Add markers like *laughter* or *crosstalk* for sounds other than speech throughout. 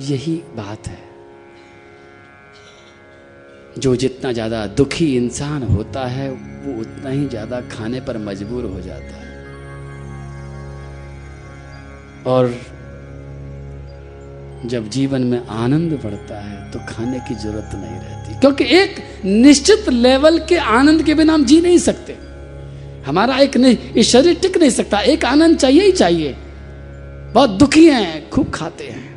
यही बात है। जो जितना ज़्यादा दुखी इंसान होता है, वो उतना ही ज़्यादा खाने पर मजबूर हो जाता है। और जब जीवन में आनंद बढ़ता है तो खाने की ज़रूरत नहीं रहती। क्योंकि एक निश्चित लेवल के आनंद के बिना हम जी नहीं सकते। हमारा एक शरीर टिक नहीं सकता। एक आनंद चाहिए ही चाहिए। बहुत दुखी हैं, खूब खाते हैं।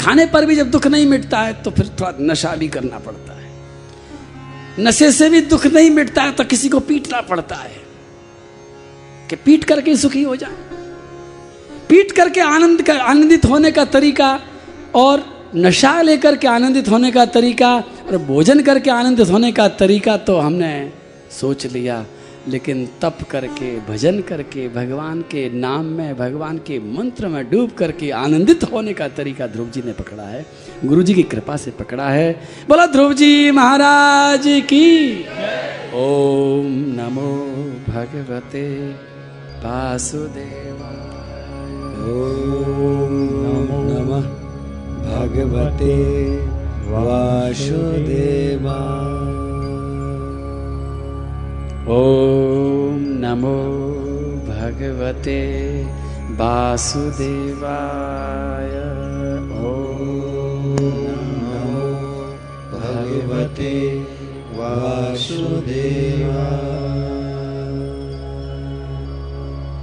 खाने पर भी जब दुख नहीं मिटता है तो फिर थोड़ा नशा भी करना पड़ता है। नशे से भी दुख नहीं मिटता है तो किसी को पीटना पड़ता है। कि पीट करके सुखी हो जाए। पीट करके आनंद का, आनंदित होने का तरीका और नशा लेकर के आनंदित होने का तरीका और भोजन करके आनंदित होने का तरीका तो हमने सोच लिया। लेकिन तप करके, भजन करके, भगवान के नाम में, भगवान के मंत्र में डूब करके आनंदित होने का तरीका ध्रुव जी ने पकड़ा है। गुरु जी की कृपा से पकड़ा है। बोला, ध्रुव जी महाराज की ओम नमो भगवते वासुदेवा ओम नमो नमः भगवते वासुदेवा ओम नमो भगवते वासुदेवाय। भगवते वासुदेवा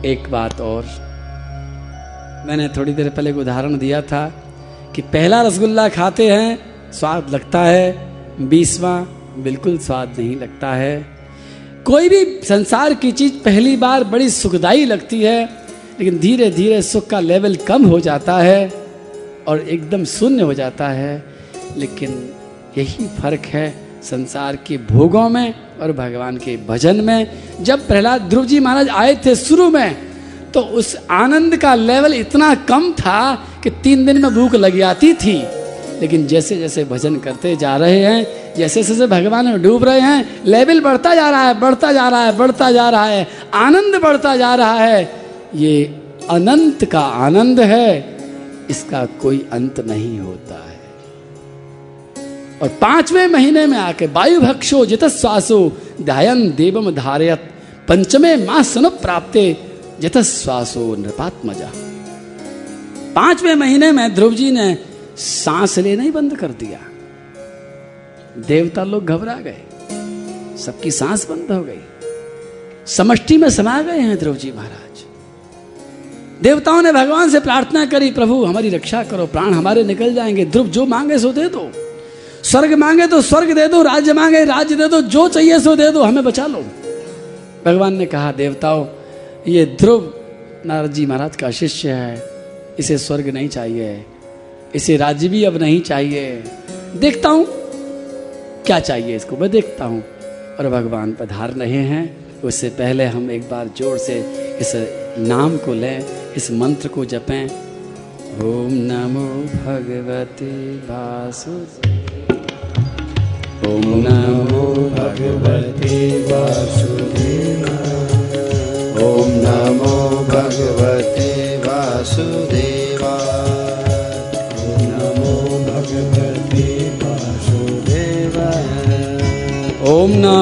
एक बात और। मैंने थोड़ी देर पहले एक उदाहरण दिया था कि पहला रसगुल्ला खाते हैं, स्वाद लगता है, बीसवा बिल्कुल स्वाद नहीं लगता है। कोई भी संसार की चीज़ पहली बार बड़ी सुखदाई लगती है, लेकिन धीरे धीरे सुख का लेवल कम हो जाता है और एकदम शून्य हो जाता है। लेकिन यही फ़र्क है संसार के भोगों में और भगवान के भजन में। जब प्रहलाद ध्रुव जी महाराज आए थे शुरू में तो उस आनंद का लेवल इतना कम था कि तीन दिन में भूख लग जाती थी। लेकिन जैसे जैसे भजन करते जा रहे हैं, जैसे जैसे भगवान में डूब रहे हैं, लेवल बढ़ता जा रहा है, बढ़ता जा रहा है, बढ़ता जा रहा है, आनंद बढ़ता जा रहा है। ये अनंत का आनंद है, इसका कोई अंत नहीं होता है। और पाँचवें महीने में आके वायु भक्षो जित श्वासो ध्यान देवम धारयत, पंचमे माँ सुन प्राप्ते जित श्वासो नृपात्मजा। पाँचवें महीने में ध्रुव जी ने सांस लेना ही बंद कर दिया। देवता लोग घबरा गए। सबकी सांस बंद हो गई। समष्टि में समा गए हैं ध्रुव जी महाराज। देवताओं ने भगवान से प्रार्थना करी, प्रभु, हमारी रक्षा करो, प्राण हमारे निकल जाएँगे। ध्रुव, जो मांगे सो दे दो। स्वर्ग मांगे तो स्वर्ग दे दो, राज्य मांगे, राज्य दे दो, जो चाहिए सो दे दो, हमें बचा लो। भगवान ने कहा, देवताओं, ये ध्रुव नारद जी महाराज का शिष्य है, इसे स्वर्ग नहीं चाहिए। इसे राज्य भी अब नहीं चाहिए। देखता हूँ, क्या चाहिए इसको? मैं देखता हूँ। और भगवान पधार रहे हैं। उससे पहले हम एक बार ज़ोर से इस नाम को लें, इस मंत्र को जपें। ओम नमो भगवते वासुदेव ओम नमो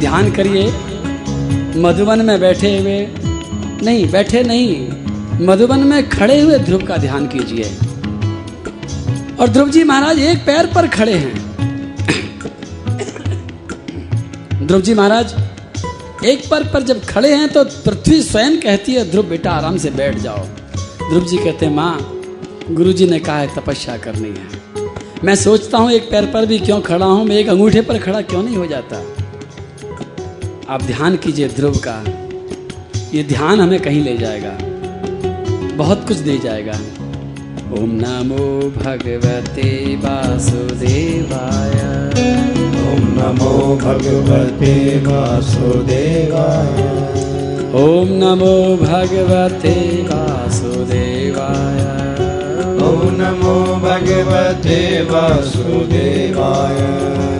ध्यान करिए। मधुबन में बैठे हुए नहीं, बैठे नहीं। मधुबन में खड़े हुए ध्रुव का ध्यान कीजिए। और ध्रुव जी महाराज, एक पैर पर खड़े हैं। ध्रुव जी महाराज, एक पर पर जब खड़े हैं तो पृथ्वी स्वयं कहती है, ध्रुव बेटा, आराम से बैठ जाओ। ध्रुव जी कहते हैं, माँ गुरु जी ने कहा है, तपस्या करनी है। मैं सोचता हूँ, एक पैर पर भी क्यों खड़ा हूँ? मैं एक अंगूठे पर खड़ा क्यों नहीं हो जाता? आप ध्यान कीजिए ध्रुव का। ये ध्यान हमें कहीं ले जाएगा। बहुत कुछ दे जाएगा। ओम नमो भगवते वासुदेवाय। ॐ नमो भगवते वासुदेवाय। ओम नमो भगवते वासुदेवाय। ओम नमो भगवते वासुदेवाय।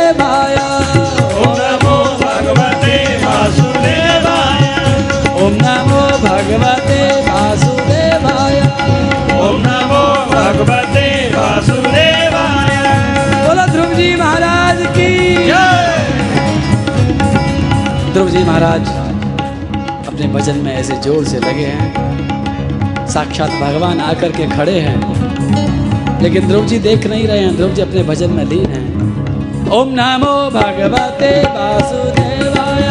महाराज अपने भजन में ऐसे ज़ोर से लगे हैं। साक्षात भगवान आकर के खड़े हैं। लेकिन ध्रुव जी देख नहीं रहे हैं। ध्रुव जी अपने भजन में लीन हैं। ओम नमो भगवते वासुदेवाय।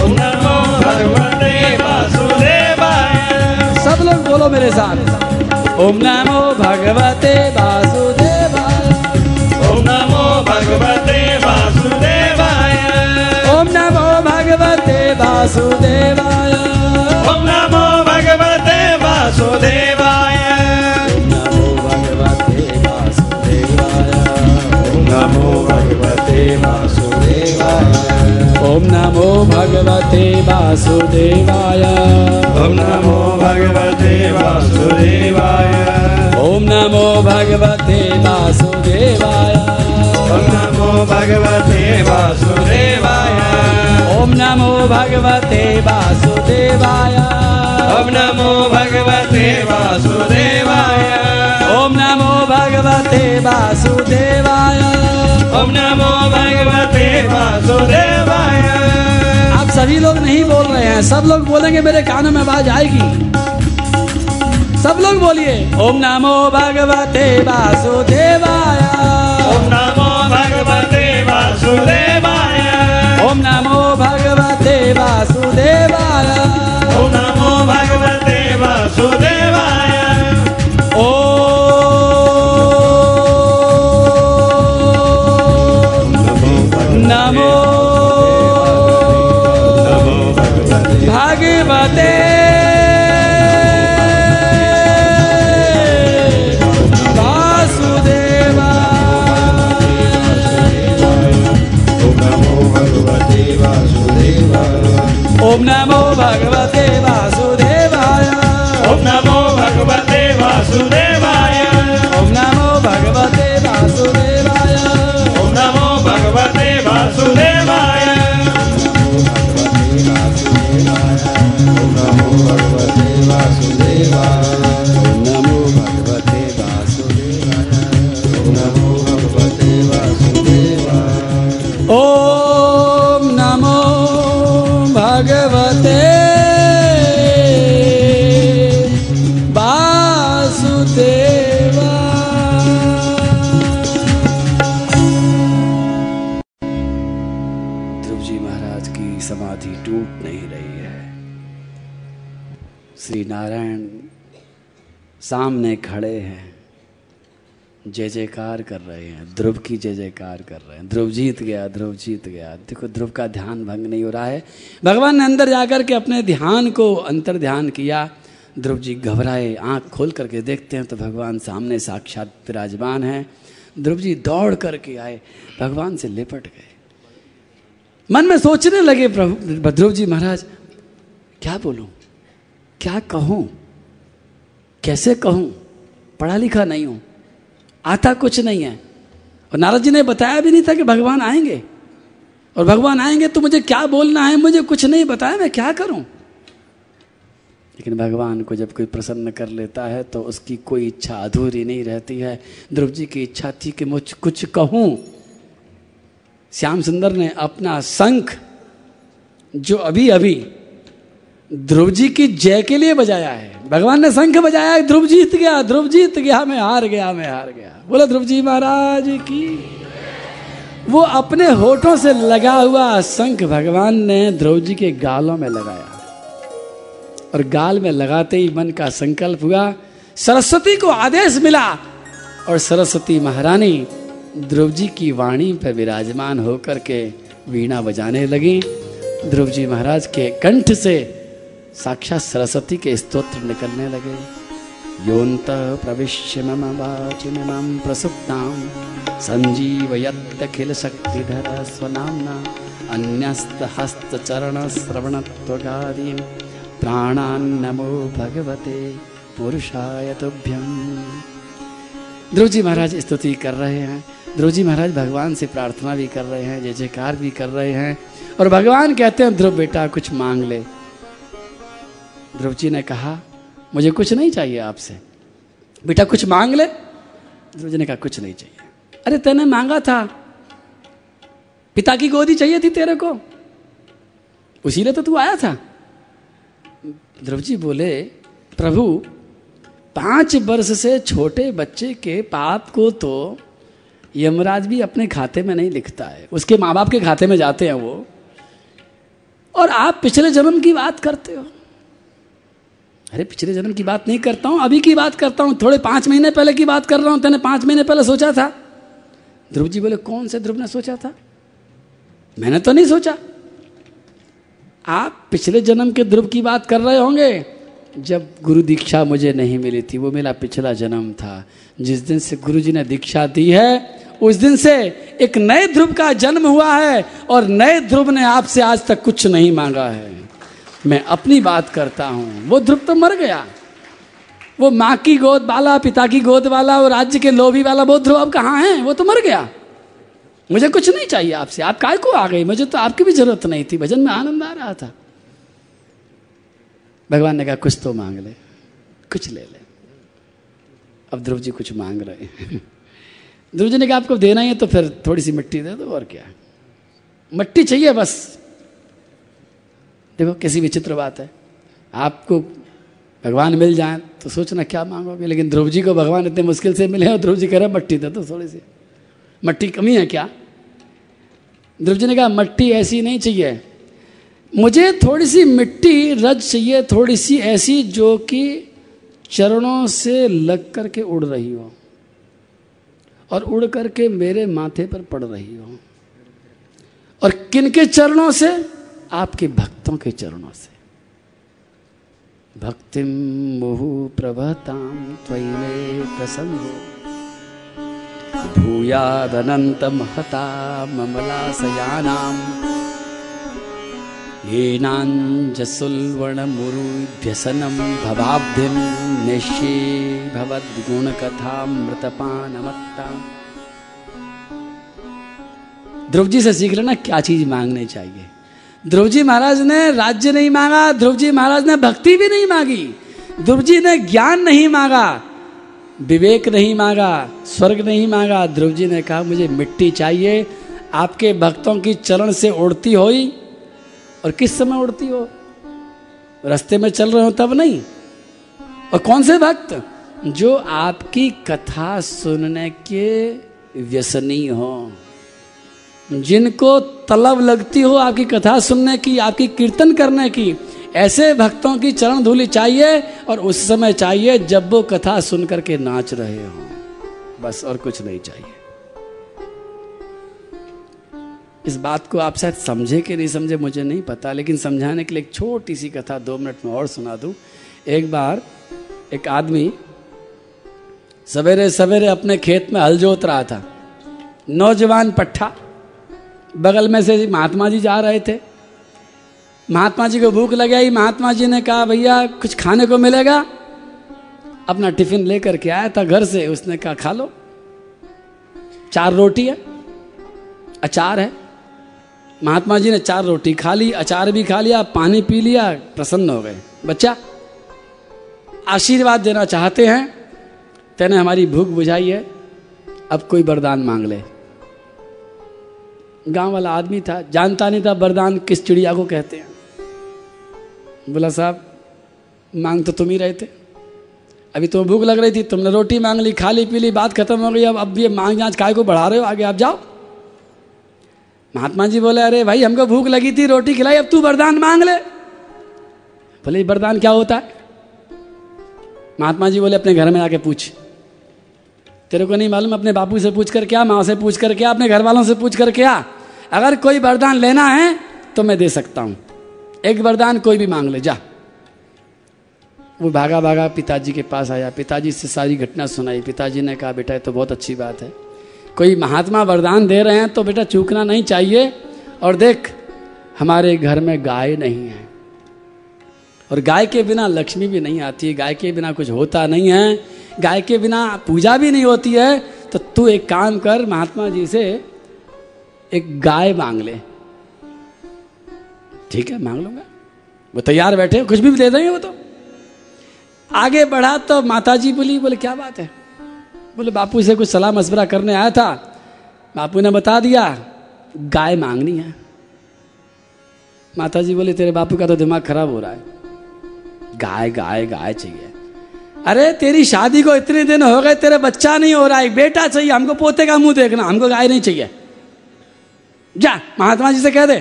ॐ नमो भगवते वासुदेवाय। सब लोग बोलो मेरे साथ। ओम नमो भगवते वासुदेवाय। ॐ नमो भगवते भगवते वासुदेवाय। नमो भगवते ॐ नमो भगवते वासुदेवाय। ओम नमो भगवते वासुदेवाय। ॐ नमो भगवते वासुदेवाय। ओम नमो भगवते वासुदेवाय। ॐ नमो भगवते वासुदेवाय। ओम नमो भगवते वासुदेवाय। ॐ नमो भगवते वासुदेवाय। ओम नमो भगवते वासुदेवाय। ॐ नमो भगवते वासुदेवाय। आप सभी लोग नहीं बोल रहे हैं सब लोग बोलेंगे मेरे कानों में आवाज़ आएगी। सब लोग बोलिए ओम नमो भगवते वासुदेवाय। ओम नमो भगवते वासुदेवाय। ओम नमो भगवते वासुदेवाय। ओम नमो भगवते वासुदेवाय। ओ नमो नमो भगवते सामने खड़े हैं। जय जयकार कर रहे हैं। ध्रुव की जय जयकार कर रहे हैं। ध्रुव जीत गया, ध्रुव जीत गया। देखो, ध्रुव का ध्यान भंग नहीं हो रहा है। भगवान ने अंदर जाकर के अपने ध्यान को, अंतर ध्यान किया। ध्रुव जी घबराए, आँख खोल करके देखते हैं तो भगवान सामने साक्षात विराजमान है। ध्रुव जी दौड़ करके आए। भगवान से लिपट गए। मन में सोचने लगे प्रभु, ध्रुव जी महाराज, क्या बोलूँ? क्या कहूँ? कैसे कहूँ? पढ़ा लिखा नहीं हूँ। आता कुछ नहीं है। और नारद जी ने बताया भी नहीं था कि भगवान आएँगे। और भगवान आएँगे तो मुझे क्या बोलना है? मुझे कुछ नहीं बताया, मैं क्या करूँ? लेकिन भगवान को जब कोई प्रसन्न कर लेता है तो उसकी कोई इच्छा अधूरी नहीं रहती है। ध्रुव जी की इच्छा थी कि मुझ कुछ कहूँ। श्याम सुंदर ने अपना शंख, जो अभी अभी ध्रुव जी की जय के लिए बजाया है भगवान ने शंख बजाया, ध्रुव जीत गया, ध्रुव जीत गया, मैं हार गया, मैं हार गया। बोला, ध्रुव जी महाराज की। वो अपने होठों से लगा हुआ शंख भगवान ने ध्रुव जी के गालों में लगाया। और गाल में लगाते ही मन का संकल्प हुआ। सरस्वती को आदेश मिला और सरस्वती महारानी ध्रुव जी की वाणी पर विराजमान होकर के वीणा बजाने लगी। ध्रुव जी महाराज के कंठ से साक्षात सरस्वती के स्तोत्र निकलने लगे। योन्त प्रविश्य मम वाचिमिमां प्रसुप्तां। सञ्जीवयत्यखिल शक्तिधर स्वनाम्ना अन्यस्तहस्तचरणश्रवणत्वगादीं प्राणान्नमो भगवते पुरुषाय तुभ्यम ध्रुव जी महाराज स्तुति कर रहे हैं। ध्रुव जी महाराज भगवान से प्रार्थना भी कर रहे हैं, जय जयकार भी कर रहे हैं। और भगवान कहते हैं, ध्रुव बेटा, कुछ मांग ले। ध्रुव जी ने कहा, मुझे कुछ नहीं चाहिए आपसे। बेटा, कुछ मांग ले। ध्रुव जी ने कहा, कुछ नहीं चाहिए। अरे, तेने मांगा था। पिता की गोदी चाहिए थी तेरे को। उसी ने तो तू आया था। ध्रुव जी बोले, प्रभु, पाँच वर्ष से छोटे बच्चे के पाप को तो यमराज भी अपने खाते में नहीं लिखता है। उसके माँ बाप के खाते में जाते हैं वो। और आप पिछले जन्म की बात करते हो। अरे, पिछले जन्म की बात नहीं करता हूँ, अभी की बात करता हूँ, थोड़े पाँच महीने पहले की बात कर रहा हूँ, तेने पाँच महीने पहले सोचा था। ध्रुव जी बोले, कौन से ध्रुव ने सोचा था? मैंने तो नहीं सोचा। आप पिछले जन्म के ध्रुव की बात कर रहे होंगे, जब गुरु दीक्षा मुझे नहीं मिली थी, वो मेरा पिछला जन्म था। जिस दिन से गुरु जी ने दीक्षा दी है, उस दिन से एक नए ध्रुव का जन्म हुआ है, और नए ध्रुव ने आपसे आज तक कुछ नहीं मांगा है। मैं अपनी बात करता हूँ। वो ध्रुव तो मर गया। वो माँ की गोद वाला, पिता की गोद वाला वो राज्य के लोभी वाला, वो ध्रुव अब कहाँ है? वो तो मर गया। मुझे कुछ नहीं चाहिए आपसे। आप काय को आ गई मुझे तो आपकी भी ज़रूरत नहीं थी। भजन में आनंद आ रहा था। भगवान ने कहा, कुछ तो मांग ले। कुछ ले ले। अब ध्रुव जी कुछ मांग रहे हैं। *laughs* ध्रुव जी ने कहा, आपको देना ही है तो फिर थोड़ी सी मिट्टी दे दो और क्या? मिट्टी चाहिए बस। देखो, कैसी विचित्र बात है। आपको भगवान मिल जाए तो सोचना क्या मांगोगे, लेकिन ध्रुव जी को भगवान इतने मुश्किल से मिले और ध्रुव जी कह रहे मट्टी दे तो थोड़ी सी। मट्टी कमी है क्या? ध्रुव जी ने कहा, मट्टी ऐसी नहीं चाहिए। मुझे थोड़ी सी मिट्टी रज चाहिए, थोड़ी सी ऐसी जो कि चरणों से लग करके उड़ रही हो, और उड़ करके मेरे माथे पर पड़ रही हो। और किन के चरणों से? आपके भक्तों के चरणों से। भक्तिम मुहु प्रभताम त्वयिमे प्रसंगो भूयादनंत महता ममलासयानाम येनाञ्जसुल्वणमुरुभ्यसनं भवाब्धिं निश्ये भवद्गुणकथामृतपानमत्ता ध्रुव जी से सीख लेना क्या चीज़ मांगनी चाहिए? ध्रुव जी महाराज ने राज्य नहीं मांगा ध्रुव जी महाराज ने भक्ति भी नहीं मांगी। ध्रुव जी ने ज्ञान नहीं मांगा, विवेक नहीं मांगा, स्वर्ग नहीं मांगा। ध्रुव जी ने कहा, मुझे मिट्टी चाहिए, आपके भक्तों की चरण से उड़ती हुई। और किस समय उड़ती हो? रास्ते में चल रहे हो तब नहीं। और कौन से भक्त? जो आपकी कथा सुनने के व्यसनी हो। जिनको तलब लगती हो आपकी कथा सुनने की, आपकी कीर्तन करने की, ऐसे भक्तों की चरण धूलि चाहिए और उस समय चाहिए जब वो कथा सुन करके नाच रहे हो। बस और कुछ नहीं चाहिए। इस बात को आप शायद समझे कि नहीं समझे, मुझे नहीं पता, लेकिन समझाने के लिए एक छोटी सी कथा दो मिनट में और सुना दूँ। एक बार एक आदमी सवेरे सवेरे अपने खेत में हल जोत रहा था। नौजवान पट्ठा बगल में से महात्मा जी जा रहे थे। महात्मा जी को भूख लग आई महात्मा जी ने कहा, भैया, कुछ खाने को मिलेगा? अपना टिफ़िन लेकर के आया था घर से। उसने कहा, खा लो। चार रोटी है। अचार है। महात्मा जी ने चार रोटी खा ली, अचार भी खा लिया, पानी पी लिया, प्रसन्न हो गए। बच्चा, आशीर्वाद देना चाहते हैं। तेने हमारी भूख बुझाई है। अब कोई वरदान मांग ले। गाँव वाला आदमी था, जानता नहीं था बरदान किस चिड़िया को कहते हैं। बोला, साहब, मांग तो तुम ही रहे थे। अभी तुम्हें भूख लग रही थी, तुमने रोटी मांग ली खा ली पी ली, बात खत्म हो गई, अब अब ये मांग जाँच काय को बढ़ा रहे हो? आगे आप जाओ। महात्मा जी बोले, अरे भाई, हमको भूख लगी थी, रोटी खिलाई, अब तू वरदान मांग ले। बोले वरदान क्या होता है? महात्मा जी बोले, अपने घर में आके पूछ। तेरे को नहीं मालूम अपने बापू से पूछ कर क्या, माँ से पूछ कर क्या, अपने घर वालों से पूछ कर क्या? अगर कोई वरदान लेना है तो मैं दे सकता हूँ। एक वरदान कोई भी मांग ले, जा। वो भागा भागा पिताजी के पास आया। पिताजी से सारी घटना सुनाई। पिताजी ने कहा, बेटा, ये तो बहुत अच्छी बात है। कोई महात्मा वरदान दे रहे हैं तो बेटा चूकना नहीं चाहिए। और देख, हमारे घर में गाय नहीं है। और गाय के बिना लक्ष्मी भी नहीं आती गाय के बिना कुछ होता नहीं है। गाय के बिना पूजा भी नहीं होती है। तो तू एक काम कर, महात्मा जी से एक गाय मांग ले। ठीक है, मांग लूँगा। वो तैयार बैठे कुछ भी दे देंगे वो तो। आगे बढ़ा तो माता जी बोली, बोले, क्या बात है? बोले, बापू से कुछ सलाह मशवरा करने आया था। बापू ने बता दिया, गाय मांगनी है। माता जी बोले, तेरे बापू का तो दिमाग खराब हो रहा है। गाय गाय गाय चाहिए। अरे, तेरी शादी को इतने दिन हो गए, तेरे बच्चा नहीं हो रहा है। बेटा चाहिए, हमको पोते का मुँह देखना, हमको गाय नहीं चाहिए। जा, महात्मा जी से कह दे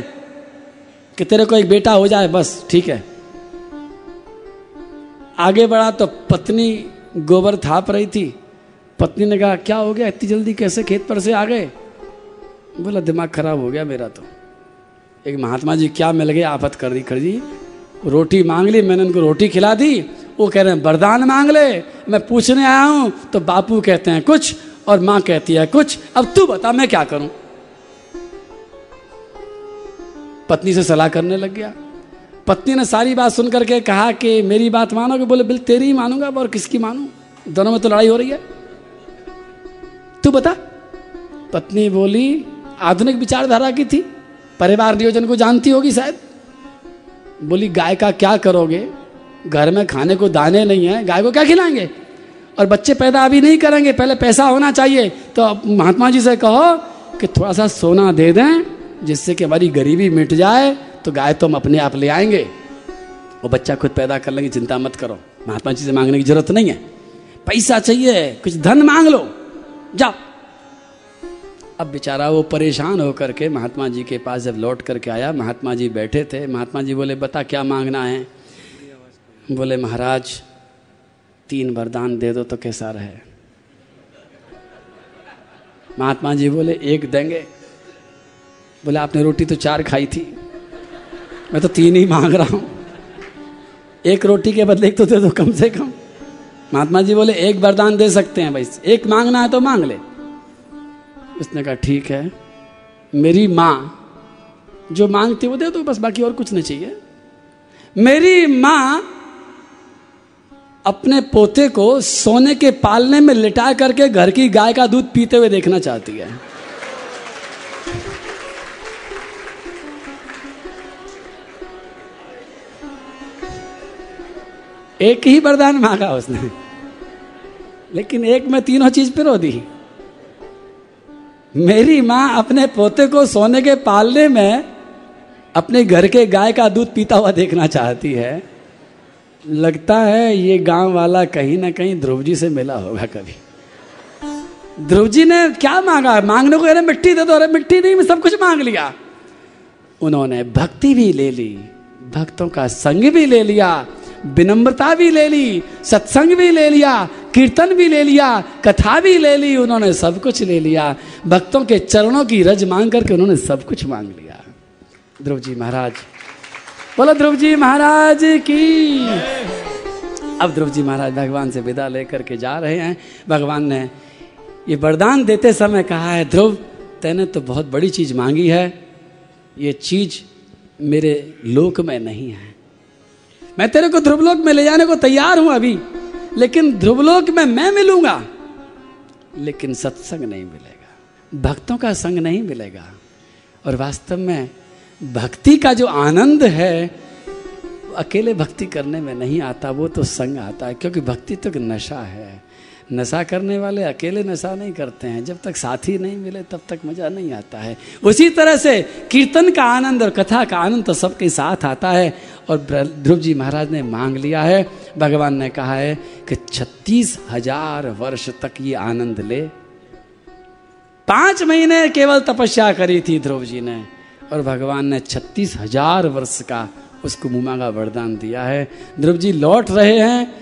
कि तेरे को एक बेटा हो जाए, बस, ठीक है। आगे बढ़ा तो पत्नी गोबर थाप रही थी। पत्नी ने कहा, क्या हो गया? इतनी जल्दी कैसे खेत पर से आ गए? बोला, दिमाग खराब हो गया मेरा तो। एक महात्मा जी, क्या मिल गए आफत कर दी कर दी। रोटी मांग ली, मैंने उनको रोटी खिला दी। वो कह रहे हैं, वरदान मांग ले। मैं पूछने आया हूँ तो बापू कहते हैं कुछ और माँ कहती है कुछ। अब तू बता, मैं क्या करूँ? पत्नी से सलाह करने लग गया। पत्नी ने सारी बात सुन करके कहा कि मेरी बात मानोगे? बोले, बिल, तेरी ही मानूँगा और किसकी मानू? दोनों में तो लड़ाई हो रही है। तू बता। पत्नी बोली, आधुनिक विचारधारा की थी। परिवार नियोजन को जानती होगी शायद। बोली, गाय का क्या करोगे? घर में खाने को दाने नहीं है, गाय को क्या खिलाएँगे? और बच्चे पैदा अभी नहीं करेंगे, पहले पैसा होना चाहिए। तो महात्मा जी से कहो कि थोड़ा सा सोना दे दें जिससे कि हमारी गरीबी मिट जाए तो गाय तो हम अपने आप ले आएँगे। वो बच्चा खुद पैदा कर लेंगे, चिंता मत करो। महात्मा जी से मांगने की ज़रूरत नहीं है। पैसा चाहिए, कुछ धन मांग लो। जाओ। अब बेचारा वो परेशान होकर के महात्मा जी के पास जब लौट करके आया, महात्मा जी बैठे थे। महात्मा जी बोले, बता, क्या मांगना है? बोले, महाराज, तीन वरदान दे दो तो कैसा रहे? महात्मा जी बोले, एक देंगे। बोले, आपने रोटी तो चार खाई थी। मैं तो तीन ही मांग रहा हूँ। एक रोटी के बदले एक तो दे दो, कम से कम। महात्मा जी बोले, एक वरदान दे सकते हैं भाई। एक मांगना है तो मांग ले। उसने कहा, ठीक है। मेरी माँ, जो मांगती वो दे दो, बस बाकी और कुछ नहीं चाहिए। मेरी माँ अपने पोते को सोने के पालने में लिटा करके घर की गाय का दूध पीते हुए देखना चाहती है। एक ही वरदान मांगा उसने। लेकिन एक में तीनों चीज़ पिरो दी मेरी माँ अपने पोते को सोने के पालने में अपने घर के गाय का दूध पीता हुआ देखना चाहती है। लगता है ये गाँव वाला कहीं ना कहीं ध्रुव जी से मिला होगा कभी। ध्रुव जी ने क्या मांगा? मांगने को अरे मिट्टी दे दो। अरे, मिट्टी नहीं, मैं सब कुछ मांग लिया। उन्होंने भक्ति भी ले ली, भक्तों का संग भी ले लिया। विनम्रता भी ले ली, सत्संग भी ले लिया, कीर्तन भी ले लिया, कथा भी ले ली, उन्होंने सब कुछ ले लिया। भक्तों के चरणों की रज मांग करके उन्होंने सब कुछ मांग लिया। ध्रुव जी महाराज, बोलो ध्रुव जी महाराज की। अब ध्रुव जी महाराज भगवान से विदा लेकर के जा रहे हैं। भगवान ने ये वरदान देते समय कहा है, ध्रुव, तेने तो बहुत बड़ी चीज़ मांगी है। ये चीज़ मेरे लोक में नहीं है। मैं तेरे को ध्रुवलोक में ले जाने को तैयार हूँ अभी, लेकिन ध्रुवलोक में मैं मिलूँगा। लेकिन सत्संग नहीं मिलेगा, भक्तों का संग नहीं मिलेगा। और वास्तव में भक्ति का जो आनंद है, अकेले भक्ति करने में नहीं आता, वो तो संग आता है, क्योंकि भक्ति तो एक नशा है। नशा करने वाले अकेले नशा नहीं करते हैं। जब तक साथी नहीं मिले, तब तक मज़ा नहीं आता है। उसी तरह से कीर्तन का आनंद और कथा का आनंद तो सबके साथ आता है। और ध्रुव जी महाराज ने मांग लिया है। भगवान ने कहा है कि छत्तीस हज़ार वर्ष तक ये आनंद ले। पाँच महीने केवल तपस्या करी थी ध्रुव जी ने। और भगवान ने छत्तीस हज़ार वर्ष का उसको मुमा का वरदान दिया है। ध्रुव जी लौट रहे हैं।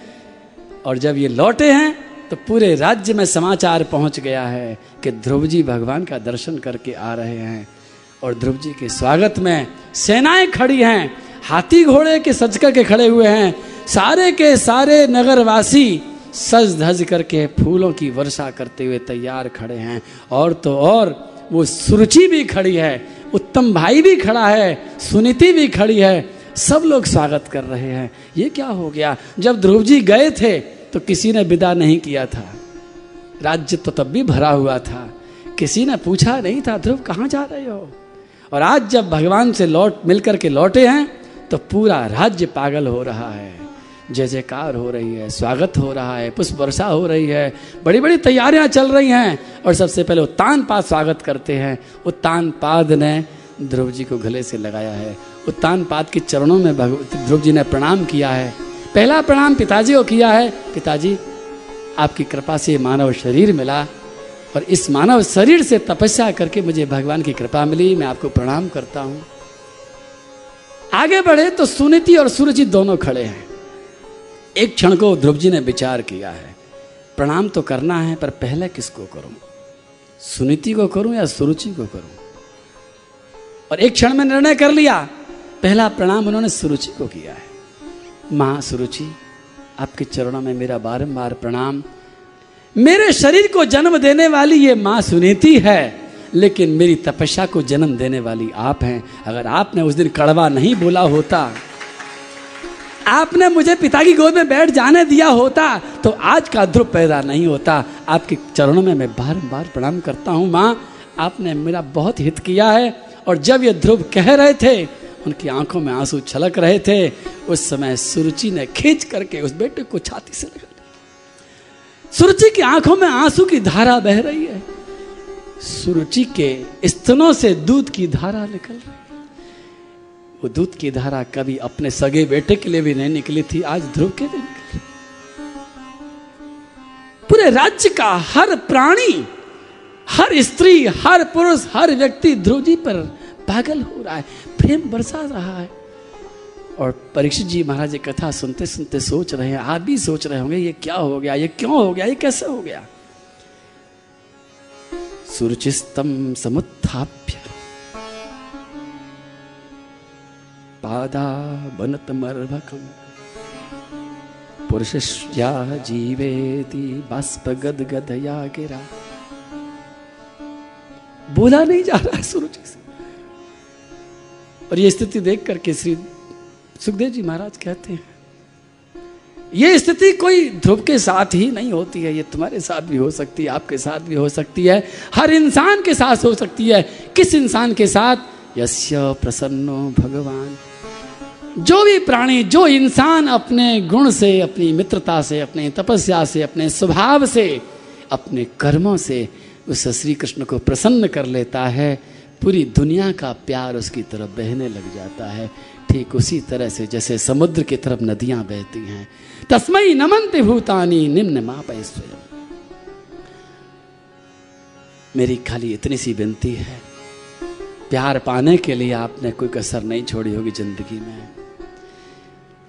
और जब ये लौटे हैं तो पूरे राज्य में समाचार पहुँच गया है कि ध्रुव जी भगवान का दर्शन करके आ रहे हैं और ध्रुव जी के स्वागत में सेनाएँ खड़ी हैं, हाथी घोड़े के सज करके खड़े हुए हैं, सारे के सारे नगरवासी सज धज करके फूलों की वर्षा करते हुए तैयार खड़े हैं। और तो और वो सुरुचि भी खड़ी है, उत्तम भाई भी खड़ा है, सुनीति भी खड़ी है, सब लोग स्वागत कर रहे हैं। ये क्या हो गया? जब ध्रुव जी गए थे तो किसी ने विदा नहीं किया था। राज्य तो तब भी भरा हुआ था। किसी ने पूछा, नहीं था ध्रुव कहाँ जा रहे हो? और आज जब भगवान से लौट, मिलकर के लौटे हैं तो पूरा राज्य पागल हो रहा है। जय जयकार हो रही है, स्वागत हो रहा है, पुष्प वर्षा हो रही है बड़ी बड़ी तैयारियाँ चल रही हैं। और सबसे पहले उत्तान पाद स्वागत करते हैं। उत्तान पाद ने ध्रुव जी को गले से लगाया है। उत्तान पाद के चरणों में ध्रुव जी ने प्रणाम किया है। पहला प्रणाम पिताजी को किया है। पिताजी, आपकी कृपा से मानव शरीर मिला और इस मानव शरीर से तपस्या करके मुझे भगवान की कृपा मिली। मैं आपको प्रणाम करता हूँ। आगे बढ़े तो सुनीति और सुरजीत दोनों खड़े हैं। एक क्षण को ध्रुव जी ने विचार किया है। प्रणाम तो करना है, पर पहले किसको करूँ? सुनीति को करूँ या सुरुचि को करूँ? और एक क्षण में निर्णय कर लिया। पहला प्रणाम उन्होंने सुरुचि को किया है। माँ सुरुचि आपके चरणों में मेरा बारंबार प्रणाम। मेरे शरीर को जन्म देने वाली ये माँ सुनीति है, लेकिन मेरी तपस्या को जन्म देने वाली आप हैं। अगर आपने उस दिन कड़वा नहीं बोला होता, आपने मुझे पिता की गोद में बैठ जाने दिया होता तो आज का ध्रुव पैदा नहीं होता। आपके चरणों में मैं बार बार प्रणाम करता हूँ माँ। आपने मेरा बहुत हित किया है, और जब ये ध्रुव कह रहे थे उनकी आँखों में आँसू छलक रहे थे। उस समय सुरुचि ने खींच करके उस बेटे को छाती से लगा सुरुचि की आँखों में आँसू की धारा बह रही है। सुरुचि के स्तनों से दूध की धारा निकल रही है। वो दूध की धारा कभी अपने सगे बेटे के लिए भी नहीं निकली थी, आज ध्रुव के लिए निकली पूरे राज्य का हर प्राणी, हर स्त्री, हर पुरुष, हर व्यक्ति ध्रुव जी पर पागल हो रहा है। प्रेम बरसा रहा है। और परीक्षित जी महाराज ये कथा सुनते सुनते सोच रहे हैं, आप भी सोच रहे होंगे, ये क्या हो गया, ये क्यों हो गया, ये कैसे हो गया? सुरुचिस्तम समुत्थाप्य। पादा बनतमर्भकम गिरा। बोला नहीं जा रहा है सुरुचि से और ये स्थिति देख करके श्री सुखदेव जी महाराज कहते हैं, ये स्थिति कोई ध्रुव के साथ ही नहीं होती है, ये तुम्हारे साथ भी हो सकती है, आपके साथ भी हो सकती है, हर इंसान के साथ हो सकती है, किस इंसान के साथ? यस्य प्रसन्नो भगवान। जो भी प्राणी, जो इंसान अपने गुण से, अपनी मित्रता से, अपने तपस्या से, अपने स्वभाव से, अपने कर्मों से उस श्री कृष्ण को प्रसन्न कर लेता है पूरी दुनिया का प्यार उसकी तरफ़ बहने लग जाता है। ठीक उसी तरह से जैसे समुद्र की तरफ़ नदियाँ बहती हैं। तस्मई नमनते भूतानी, निम्न माप स्वयं। मेरी खाली इतनी सी विनती है, प्यार पाने के लिए आपने कोई कसर नहीं छोड़ी होगी ज़िंदगी में।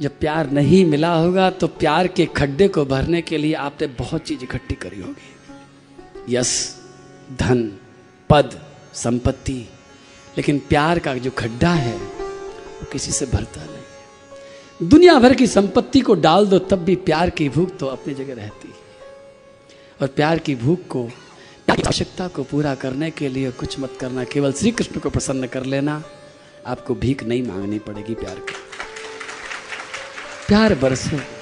जब प्यार नहीं मिला होगा तो प्यार के खड्डे को भरने के लिए आपने बहुत चीज़ इकट्ठी करी होगी। यश धन, पद संपत्ति, लेकिन प्यार का जो खड्डा है, वो किसी से भरता नहीं है। दुनिया भर की संपत्ति को डाल दो, तब भी प्यार की भूख तो अपनी जगह रहती है। और प्यार की भूख को आवश्यकता को पूरा करने के लिए कुछ मत करना, केवल श्री कृष्ण को प्रसन्न कर लेना। आपको भीख नहीं मांगनी पड़ेगी प्यार की। प्यार बरसो।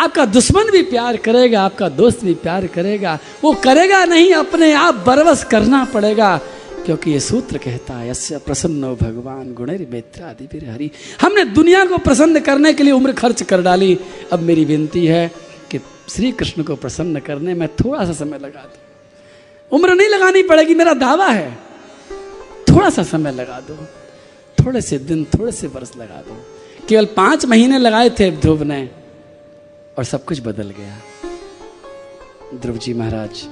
आपका दुश्मन भी प्यार करेगा, आपका दोस्त भी प्यार करेगा। वो करेगा नहीं, अपने आप बरवस करना पड़ेगा। क्योंकि ये सूत्र कहता है यस्य प्रसन्न भगवान गुणेर आदि फिर हरि हमने दुनिया को प्रसन्न करने के लिए उम्र खर्च कर डाली। अब मेरी विनती है कि श्री कृष्ण को प्रसन्न करने में थोड़ा सा समय लगा दो। उम्र नहीं लगानी पड़ेगी, मेरा दावा है। थोड़ा सा समय लगा दो। थोड़े से दिन, थोड़े से वर्ष लगा दो। केवल पाँच महीने लगाए थे ध्रुव ने। और सब कुछ बदल गया। ध्रुव जी महाराज,